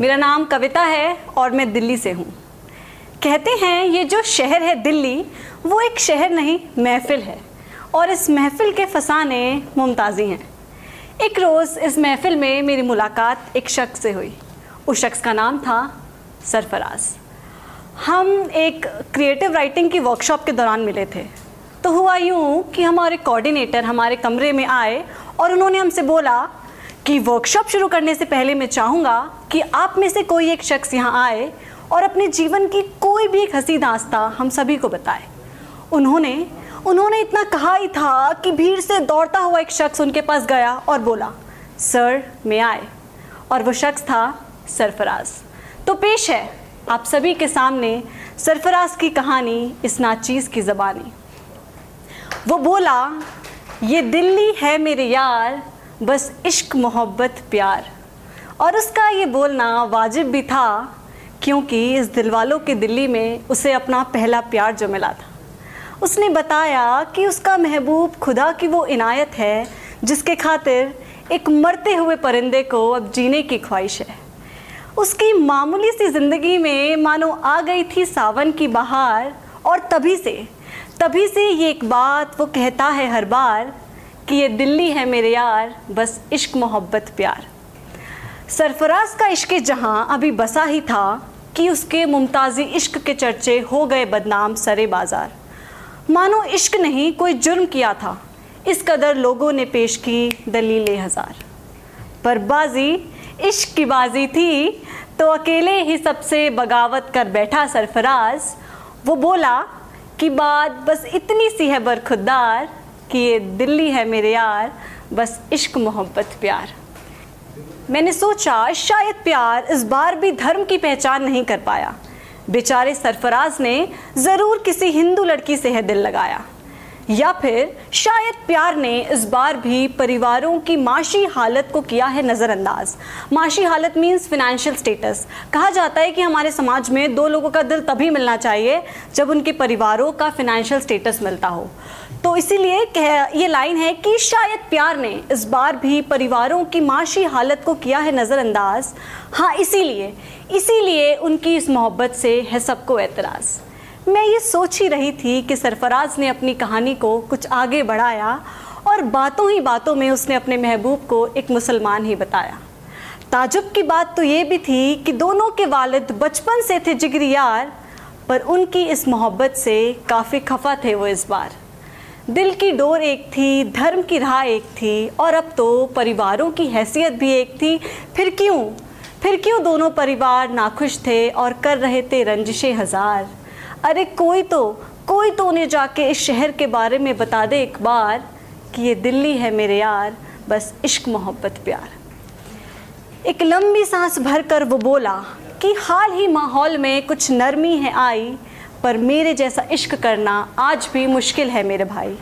मेरा नाम कविता है और मैं दिल्ली से हूँ। कहते हैं, ये जो शहर है दिल्ली, वो एक शहर नहीं, महफिल है। और इस महफिल के फसाने मुमताज़ी हैं। एक रोज़ इस महफिल में मेरी मुलाकात एक शख्स से हुई। उस शख्स का नाम था सरफराज। हम एक क्रिएटिव राइटिंग की वर्कशॉप के दौरान मिले थे। तो हुआ यूँ कि हमारे कोऑर्डिनेटर हमारे कमरे में आए और उन्होंने हमसे बोला कि वर्कशॉप शुरू करने से पहले मैं चाहूँगा कि आप में से कोई एक शख्स यहाँ आए और अपने जीवन की कोई भी एक हँसी दास्ता हम सभी को बताए। उन्होंने उन्होंने इतना कहा ही था कि भीड़ से दौड़ता हुआ एक शख्स उनके पास गया और बोला, सर, मैं आए। और वो शख्स था सरफराज। तो पेश है आप सभी के सामने सरफराज की कहानी, इस नाचीज़ की ज़बानी। वो बोला, ये दिल्ली है मेरे यार, बस इश्क मोहब्बत प्यार। और उसका ये बोलना वाजिब भी था, क्योंकि इस दिलवालों के दिल्ली में उसे अपना पहला प्यार जो मिला था। उसने बताया कि उसका महबूब खुदा की वो इनायत है, जिसके खातिर एक मरते हुए परिंदे को अब जीने की ख्वाहिश है। उसकी मामूली सी ज़िंदगी में मानो आ गई थी सावन की बहार, और तभी से तभी से ये एक बात वो कहता है हर बार कि ये दिल्ली है मेरे यार, बस इश्क मोहब्बत प्यार। सरफराज का इश्क जहाँ अभी बसा ही था कि उसके मुमताज़ी इश्क के चर्चे हो गए बदनाम सरे बाज़ार। मानो इश्क नहीं, कोई जुर्म किया था। इस कदर लोगों ने पेश की दलील हज़ार। पर बाजी, इश्क की बाजी थी तो अकेले ही सबसे बगावत कर बैठा सरफराज। वो बोला कि बात बस इतनी सी है बरखुदार कि ये दिल्ली है मेरे यार, बस इश्क मोहब्बत प्यार। मैंने सोचा, शायद प्यार इस बार भी धर्म की पहचान नहीं कर पाया। बेचारे सरफराज ने ज़रूर किसी हिंदू लड़की से है दिल लगाया। या फिर शायद प्यार ने इस बार भी परिवारों की माशी हालत को किया है नज़रअंदाज। माशी हालत मीन्स फिनेंशियल स्टेटस कहा जाता है कि हमारे समाज में दो लोगों का दिल तभी मिलना चाहिए जब उनके परिवारों का फिनेंशियल स्टेटस मिलता हो। तो इसीलिए ये लाइन है कि शायद प्यार ने इस बार भी परिवारों की माशी हालत को किया है नज़रअंदाज। हाँ इसीलिए इसीलिए उनकी इस मोहब्बत से है सबको एतराज़ मैं ये सोच ही रही थी कि सरफराज ने अपनी कहानी को कुछ आगे बढ़ाया और बातों ही बातों में उसने अपने महबूब को एक मुसलमान ही बताया। ताजुब की बात तो ये भी थी कि दोनों के वालिद बचपन से थे जिगरी यार पर उनकी इस मोहब्बत से काफ़ी खफा थे वो इस बार। दिल की डोर एक थी, धर्म की राह एक थी, और अब तो परिवारों की हैसियत भी एक थी। फिर क्यों? फिर क्यों दोनों परिवार नाखुश थे और कर रहे थे रंजिशें हज़ार? अरे कोई तो कोई तो उन्हें जाके इस शहर के बारे में बता दे एक बार कि ये दिल्ली है मेरे यार, बस इश्क मोहब्बत प्यार। एक लंबी सांस भर कर वो बोला कि हाल ही माहौल में कुछ नरमी है आई पर मेरे जैसा इश्क करना आज भी मुश्किल है मेरे भाई।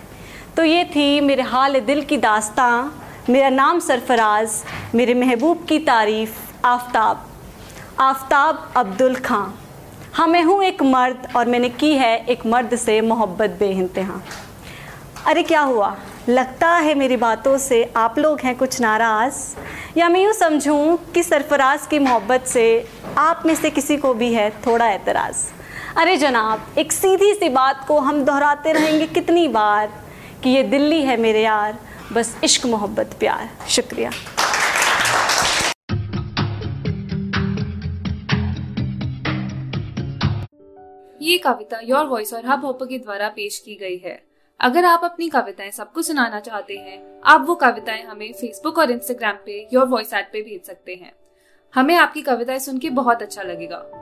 तो ये थी मेरे हाल दिल की दास्तां, मेरा नाम सरफराज, मेरे महबूब की तारीफ़, आफ्ताब। आफ्ताब अब्दुल खां। हाँ मैं हूँ एक मर्द और मैंने की है एक मर्द से मोहब्बत बेइंतहा। अरे, क्या हुआ? लगता है मेरी बातों से आप लोग हैं कुछ नाराज़। या मैं यूँ समझूँ कि सरफराज की मोहब्बत से आप में से किसी को भी है थोड़ा एतराज़ अरे जनाब, एक सीधी सी बात को हम दोहराते रहेंगे कितनी बार कि ये दिल्ली है मेरे यार, बस इश्क, मोहब्बत, प्यार। शुक्रिया। ये कविता योर वॉइस और हब हॉपर के द्वारा पेश की गई है। अगर आप अपनी कविताएँ सबको सुनाना चाहते हैं, आप वो कविताएँ हमें फेसबुक और इंस्टाग्राम पे योर वॉइस ऐप पे भेज सकते हैं। हमें आपकी कविताएँ सुन के बहुत अच्छा लगेगा।